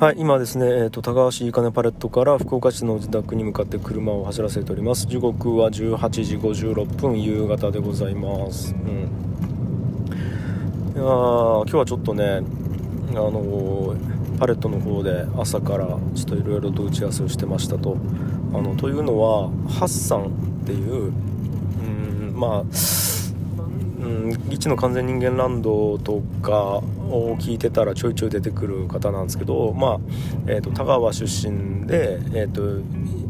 はい、今ですね、えーと、高橋いかねパレットから福岡市の自宅に向かって車を走らせております。時刻は18時56分夕方でございます、うん、いや今日はちょっとねあのパレットの方で朝からちょっといろいろと打ち合わせをしてましたと。あのというのはハッサンっていううんまあうん、一の完全人間ランドとかを聞いてたらちょいちょい出てくる方なんですけど、まあえーと、田川出身で、えーと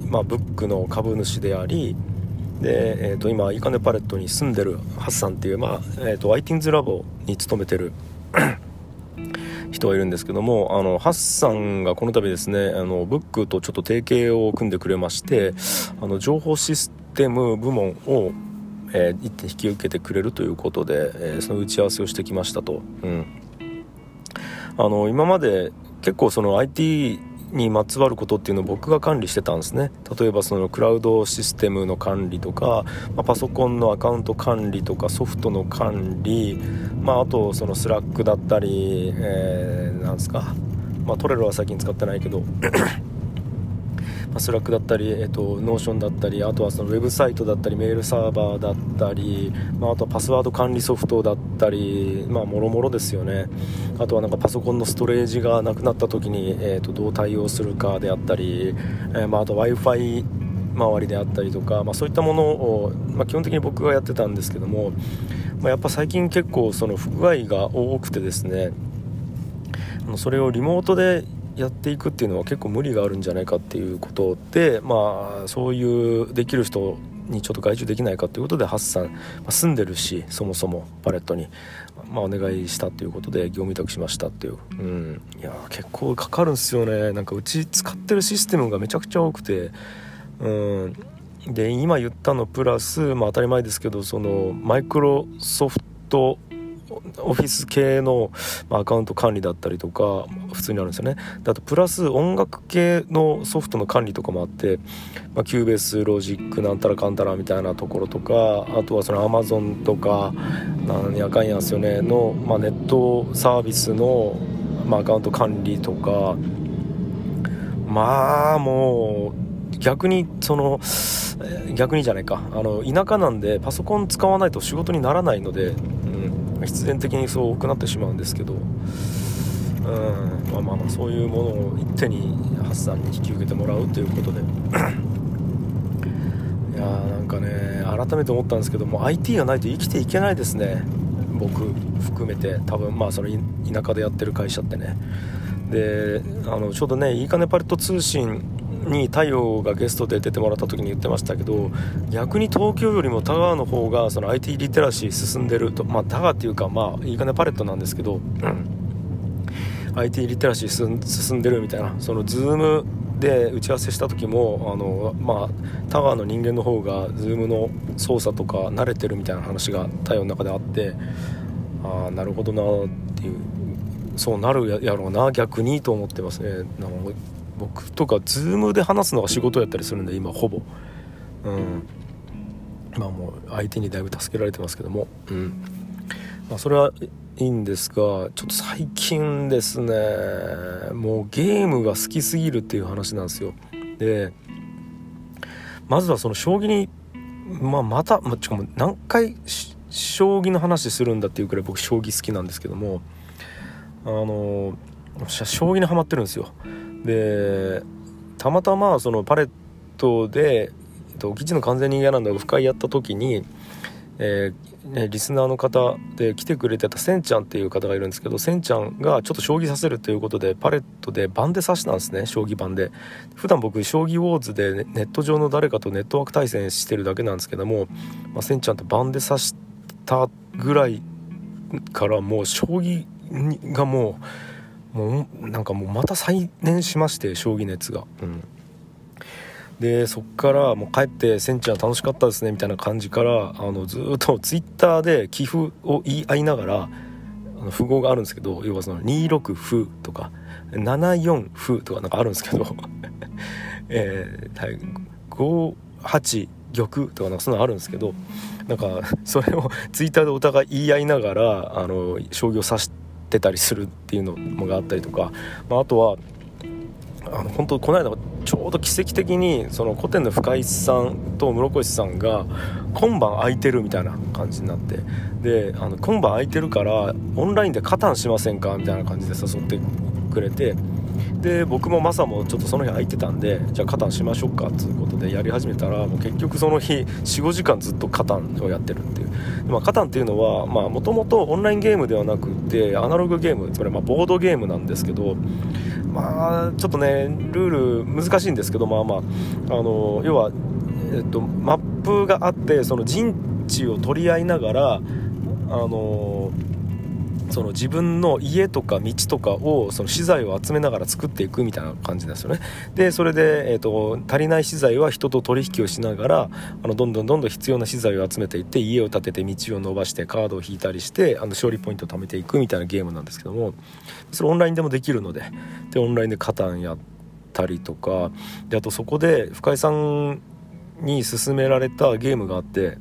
まあ、ブックの株主でありで、えーと、今イカネパレットに住んでるハッサンっていう、まあえーと、アイティンズラボに勤めてる 人がいるんですけどもあのハッサンがこの度ですねあのブックとちょっと提携を組んでくれましてあの情報システム部門をえー、引き受けてくれるということで、えー、その打ち合わせをしてきましたと、うん、あの今まで結構その IT にまつわることっていうのを僕が管理してたんですね。例えばそのクラウドシステムの管理とか、まあ、パソコンのアカウント管理とかソフトの管理、まあ、あとその Slack だったり、えー、なんですか、まあ、 Trello は最近使ってないけどま Slack だったり、えーと、 Notion だったりあとはそのウェブサイトだったりメールサーバーだったり、まあ、あとはパスワード管理ソフトだったりまもろもろですよね。あとはなんかパソコンのストレージがなくなった時に、えーと、どう対応するかであったり、えー、まあ、あと w i f i 周りであったりとか、まあ、そういったものを、まあ、基本的に僕がやってたんですけども、まあ、やっぱ最近結構その不具合が多くてですねそれをリモートでやっていくっていうのは結構無理があるんじゃないかっていうことで、まあ、そういうできる人にちょっと外注できないかということでハッサン、まあ、住んでるしそもそもパレットに、まあ、お願いしたということで業務委託しましたっていう、うん、いや結構かかるんですよね。なんかうち使ってるシステムがめちゃくちゃ多くて、うん、で今言ったのプラス、まあ、当たり前ですけどそのマイクロソフトオフィス系のアカウント管理だったりとか普通にあるんですよね。あとプラス音楽系のソフトの管理とかもあって、まあ、 Cubase Logic なんたらかんたらみたいなところとかあとはそのアマゾンとかなんやかんやですよねの、まあ、ネットサービスの、まあ、アカウント管理とかまあもう逆にその逆にじゃないか。あの田舎なんでパソコン使わないと仕事にならないので必然的にそう多くなってしまうんですけど、うんまあ、まあまあそういうものを一手にハッサンに引き受けてもらうということで。いやーなんかね改めて思ったんですけども IT がないと生きていけないですね。僕含めて。多分まあその田舎でやってる会社ってね。であのちょうどねいいかねパレット通信に太陽がゲストで出てもらった時に言ってましたけど逆に東京よりも田川の方がその IT リテラシー進んでるとまあ田川っていうかまあいいかねパレットなんですけど、うん、IT リテラシー進んでるみたいなそのズームで打ち合わせした時もあの、まあ、田川の人間の方が Zoom の操作とか慣れてるみたいな話が太陽の中であってああなるほどなっていうそうなるやろうな逆にと思ってますね。僕とか Zoom で話すのが仕事やったりするんで今ほぼ。うん。まあもう相手にだいぶ助けられてますけども。うん。まあそれはいいんですがちょっと最近ですねもうゲームが好きすぎるっていう話なんですよ。でまずはその将棋にまあ、また、まあ、しかも何回将棋の話するんだっていうくらい僕将棋好きなんですけどもあの将棋にはまってるんですよ。でたまたまそのパレットでえっと基地の完全人間なんだオフ会やった時に、えー、ね、リスナーの方で来てくれてたせんちゃんっていう方がいるんですけどせんちゃんがちょっと将棋させるということでパレットで番で指したんですね将棋盤で。普段僕将棋ウォーズでネット上の誰かとネットワーク対戦してるだけなんですけども、まあ、せんちゃんと番で指したぐらいからもう将棋がもうもうなんかもうまた再燃しまして将棋熱が。うんでそっからもう帰って「センちゃん楽しかったですね」みたいな感じからあのずっとツイッターで寄付を言い合いながらあの符号があるんですけど要はその26歩とか74歩とかなんかあるんですけど えー、はい、58玉とかなんかそんなのあるんですけどなんかそれをツイッターでお互い言い合いながらあの将棋を指してってたりするっていうのもがあったりとか、まあ、あとはあの本当この間ちょうど奇跡的にその古典の深井さんと室越さんが今晩空いてるみたいな感じになってであの今晩空いてるからオンラインで加担しませんか？みたいな感じで誘ってくれてで僕もマサもちょっとその日空いてたんでじゃあカタンしましょうかということでやり始めたらもう結局その日45時間ずっとカタンをやってるっていう。まあ、カタンっていうのはもともとオンラインゲームではなくてアナログゲームつまりまボードゲームなんですけどまあちょっとねルール難しいんですけどまあまああの要は、えっと、マップがあってその陣地を取り合いながらあのその自分の家とか道とかをその資材を集めながら作っていくみたいな感じなんですよね。でそれで、えーと、足りない資材は人と取引をしながらあのどんどんどんどん必要な資材を集めていって家を建てて道を伸ばしてカードを引いたりしてあの勝利ポイントを貯めていくみたいなゲームなんですけどもそれオンラインでもできるのででオンラインでカタンやったりとかであとそこで深井さんに勧められたゲームがあって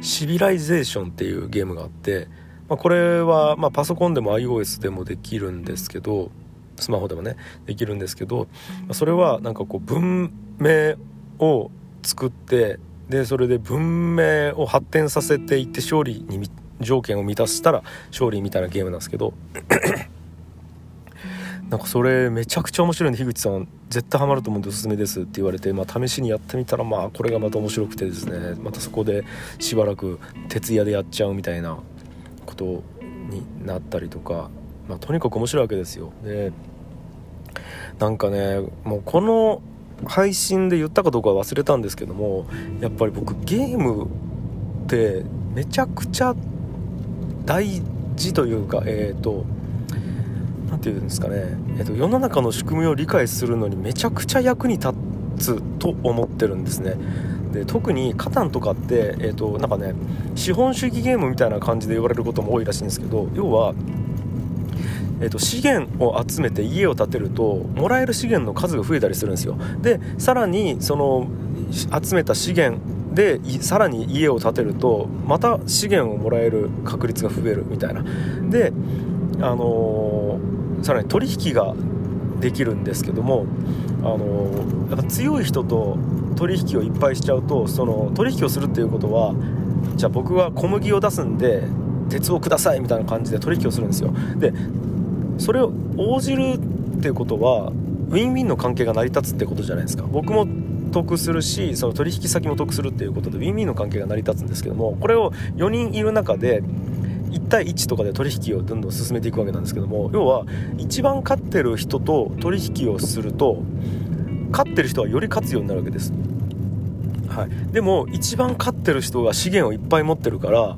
シビライゼーションっていうゲームがあってまあ、これは、ま、パソコンでも iOS でもできるんですけどスマホでもねできるんですけどそれはなんかこう文明を作ってでそれで文明を発展させていって勝利に条件を満たしたら勝利みたいなゲームなんですけど なんかそれめちゃくちゃ面白いんで樋口さん絶対ハマると思うんでおすすめですって言われて、まあ、試しにやってみたらまあこれがまた面白くてですねまたそこでしばらく徹夜でやっちゃうみたいなことになったりとか、まあ、とにかく面白いわけですよ。でなんかねもうこの配信で言ったかどうかは忘れたんですけどもやっぱり僕ゲームってめちゃくちゃ大事というかえっ、ー、と何て言うんですかね、えーと世の中の仕組みを理解するのにめちゃくちゃ役に立つと思ってるんですね。で特にカタンとかって、えーと、なんかね資本主義ゲームみたいな感じで言われることも多いらしいんですけど要は、えーと、資源を集めて家を建てるともらえる資源の数が増えたりするんですよ。でさらにその集めた資源でさらに家を建てるとまた資源をもらえる確率が増えるみたいな。であのー、さらに取引ができるんですけどもあのやっぱ強い人と取引をいっぱいしちゃうとその取引をするっていうことはじゃあ僕は小麦を出すんで鉄をくださいみたいな感じで取引をするんですよ。でそれを応じるっていうことはウィンウィンの関係が成り立つってことじゃないですか。僕も得するしその取引先も得するっていうことでウィンウィンの関係が成り立つんですけどもこれを4人いる中で1対1とかで取引をどんどん進めていくわけなんですけども要は一番勝ってる人と取引をすると勝ってる人はより勝つようになるわけです、はい、でも一番勝ってる人が資源をいっぱい持ってるからあ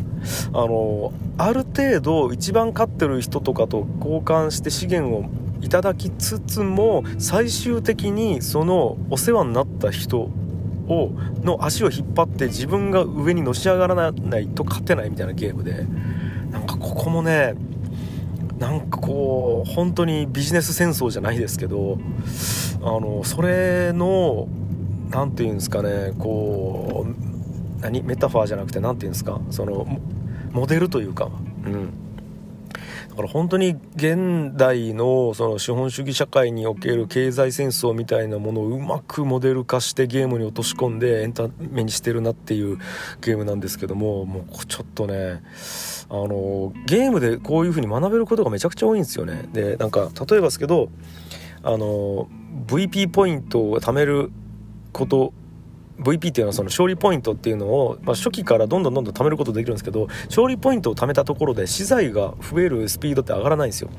のある程度一番勝ってる人とかと交換して資源をいただきつつも最終的にそのお世話になった人をの足を引っ張って自分が上にのし上がらないと勝てないみたいなゲームでなんかここもねなんかこう本当にビジネス戦争じゃないですけどのそれの何て言うんですかねこう何メタファーじゃなくて何て言うんですかそのモデルというかうん。だから本当に現代のその資本主義社会における経済戦争みたいなものをうまくモデル化してゲームに落とし込んでエンタメにしてるなっていうゲームなんですけどももうちょっとねあのゲームでこういう風に学べることがめちゃくちゃ多いんですよね。でなんか例えばですけどあの VP ポイントを貯めること VP っていうのはその勝利ポイントっていうのを、まあ、初期からどんどんどんどん貯めることできるんですけど勝利ポイントを貯めたところで資材が増えるスピードって上がらないんですよ。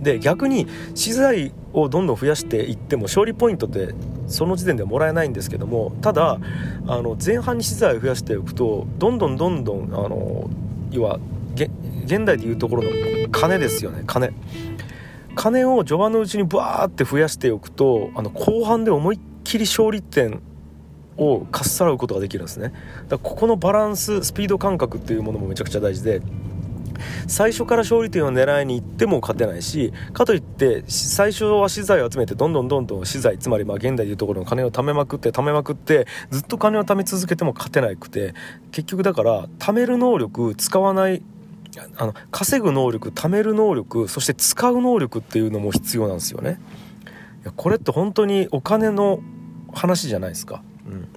で逆に資材をどんどん増やしていっても勝利ポイントってその時点ではもらえないんですけどもただあの前半に資材を増やしておくとどんどんどんどんあの要は現代でいうところの金ですよね金。金を序盤のうちにバーって増やしておくとあの後半で思いっきり勝利点をかっさらうことができるんですね。だからここのバランススピード感覚っていうものもめちゃくちゃ大事で最初から勝利点を狙いに行っても勝てないしかといって最初は資材を集めてどんどんどんどん資材つまりまあ現代でいうところの金を貯めまくって貯めまくってずっと金を貯め続けても勝てなくて結局だから貯める能力使わないあの稼ぐ能力貯める能力そして使う能力っていうのも必要なんですよね。いやこれって本当にお金の話じゃないですか。うん。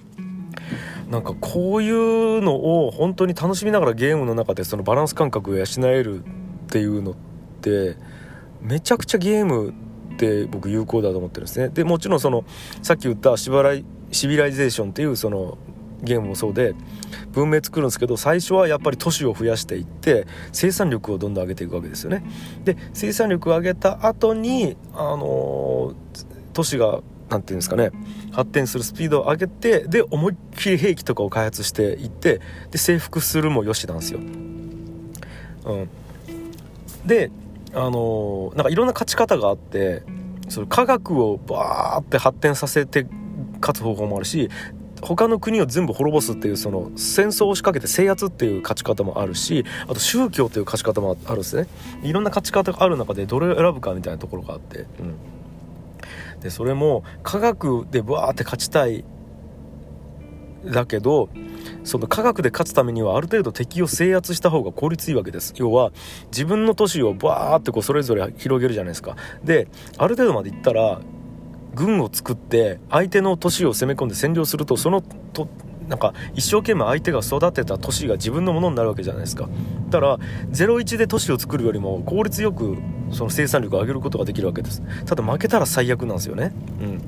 なんかこういうのを本当に楽しみながらゲームの中でそのバランス感覚を養えるっていうのってめちゃくちゃゲームって僕有効だと思ってるんですね。でもちろんそのさっき言ったシバライ Civilization っていうそのゲームもそうで文明作るんですけど最初はやっぱり都市を増やしていって生産力をどんどん上げていくわけですよね。で生産力を上げた後にあの都市が何て言うんですかね発展するスピードを上げてで思いっきり兵器とかを開発していってで征服するもよしなんですよ、うん、であのなんかいろんな勝ち方があってその科学をバーって発展させて勝つ方法もあるし他の国を全部滅ぼすっていうその戦争を仕掛けて制圧っていう勝ち方もあるしあと宗教という勝ち方もあるんですね。いろんな勝ち方がある中でどれを選ぶかみたいなところがあって、うん、でそれも科学でバーって勝ちたいだけどその科学で勝つためにはある程度敵を制圧した方が効率いいわけです。要は自分の都市をバーってこうそれぞれ広げるじゃないですか。である程度までいったら軍を作って相手の都市を攻め込んで占領するとそのとなんか一生懸命相手が育てた都市が自分のものになるわけじゃないですか。だから01で都市を作るよりも効率よくその生産力を上げることができるわけです。ただ負けたら最悪なんですよね。うん。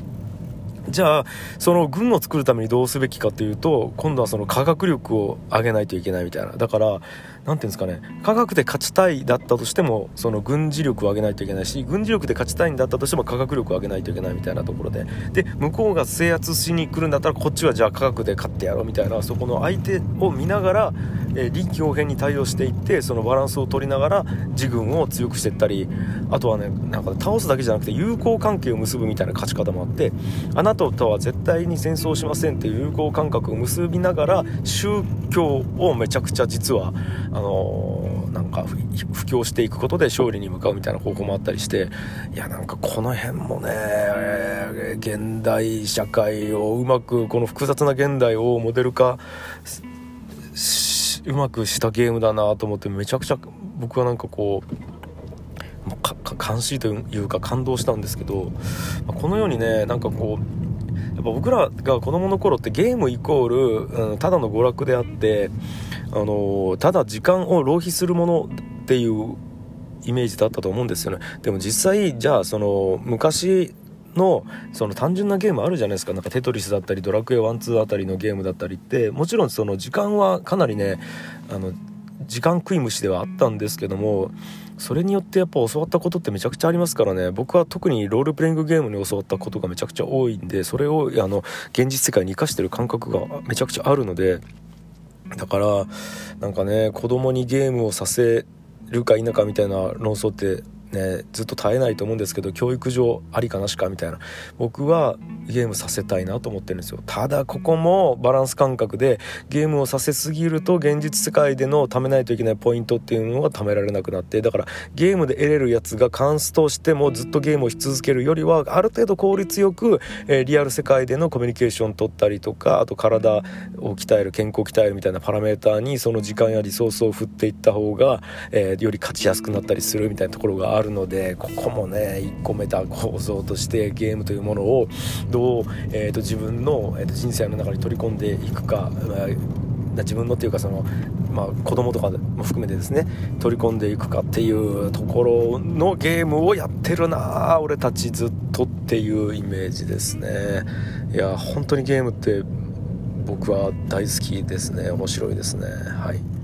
じゃあその軍を作るためにどうすべきかというと今度はその科学力を上げないといけないみたいな。だから何ていうんですかね科学で勝ちたいだったとしてもその軍事力を上げないといけないし軍事力で勝ちたいんだったとしても科学力を上げないといけないみたいなところで。で向こうが制圧しに来るんだったらこっちはじゃあ科学で勝ってやろうみたいなそこの相手を見ながら、えー、臨機応変に対応していってそのバランスを取りながら自軍を強くしていったりあとはねなんか倒すだけじゃなくて友好関係を結ぶみたいな勝ち方もあってあなたとは絶対に戦争しませんっていう友好感覚を結びながら宗教をめちゃくちゃ実はあのー、なんか布教していくことで勝利に向かうみたいな方法もあったりしていやなんかこの辺もね、えー、現代社会をうまくこの複雑な現代をモデル化うまくしたゲームだなと思ってめちゃくちゃ僕はなんかこう監視というか感動したんですけど、まこのようにねなんかこうやっぱ僕らが子供の頃ってゲームイコール、うん、ただの娯楽であってあのただ時間を浪費するものっていうイメージだったと思うんですよね。でも実際じゃあその昔のその単純なゲームあるじゃないですか。なんかテトリスだったりドラクエ12あたりのゲームだったりってもちろんその時間はかなりねあの時間食い虫ではあったんですけどもそれによってやっぱ教わったことってめちゃくちゃありますからね。僕は特にロールプレイングゲームに教わったことがめちゃくちゃ多いんでそれをあの現実世界に生かしてる感覚がめちゃくちゃあるのでだからなんかね子供にゲームをさせるか否かみたいな論争ってね、ずっと絶えないと思うんですけど教育上ありかなしかみたいな。僕はゲームさせたいなと思ってるんですよ。ただここもバランス感覚でゲームをさせすぎると現実世界での貯めないといけないポイントっていうのが貯められなくなってだからゲームで得れるやつがカンストしてもずっとゲームをし続けるよりはある程度効率よく、えー、リアル世界でのコミュニケーション取ったりとかあと体を鍛える健康を鍛えるみたいなパラメーターにその時間やリソースを振っていった方が、えー、より勝ちやすくなったりするみたいなところがあるるのでここもね1個メタ構造としてゲームというものをどう、えーと、自分の、えーと、人生の中に取り込んでいくか、まあ自分のっていうかその、まあ、子供とかも含めてですね取り込んでいくかっていうところのゲームをやってるな俺たちずっとっていうイメージですね。いや本当にゲームって僕は大好きですね。面白いですね。はい。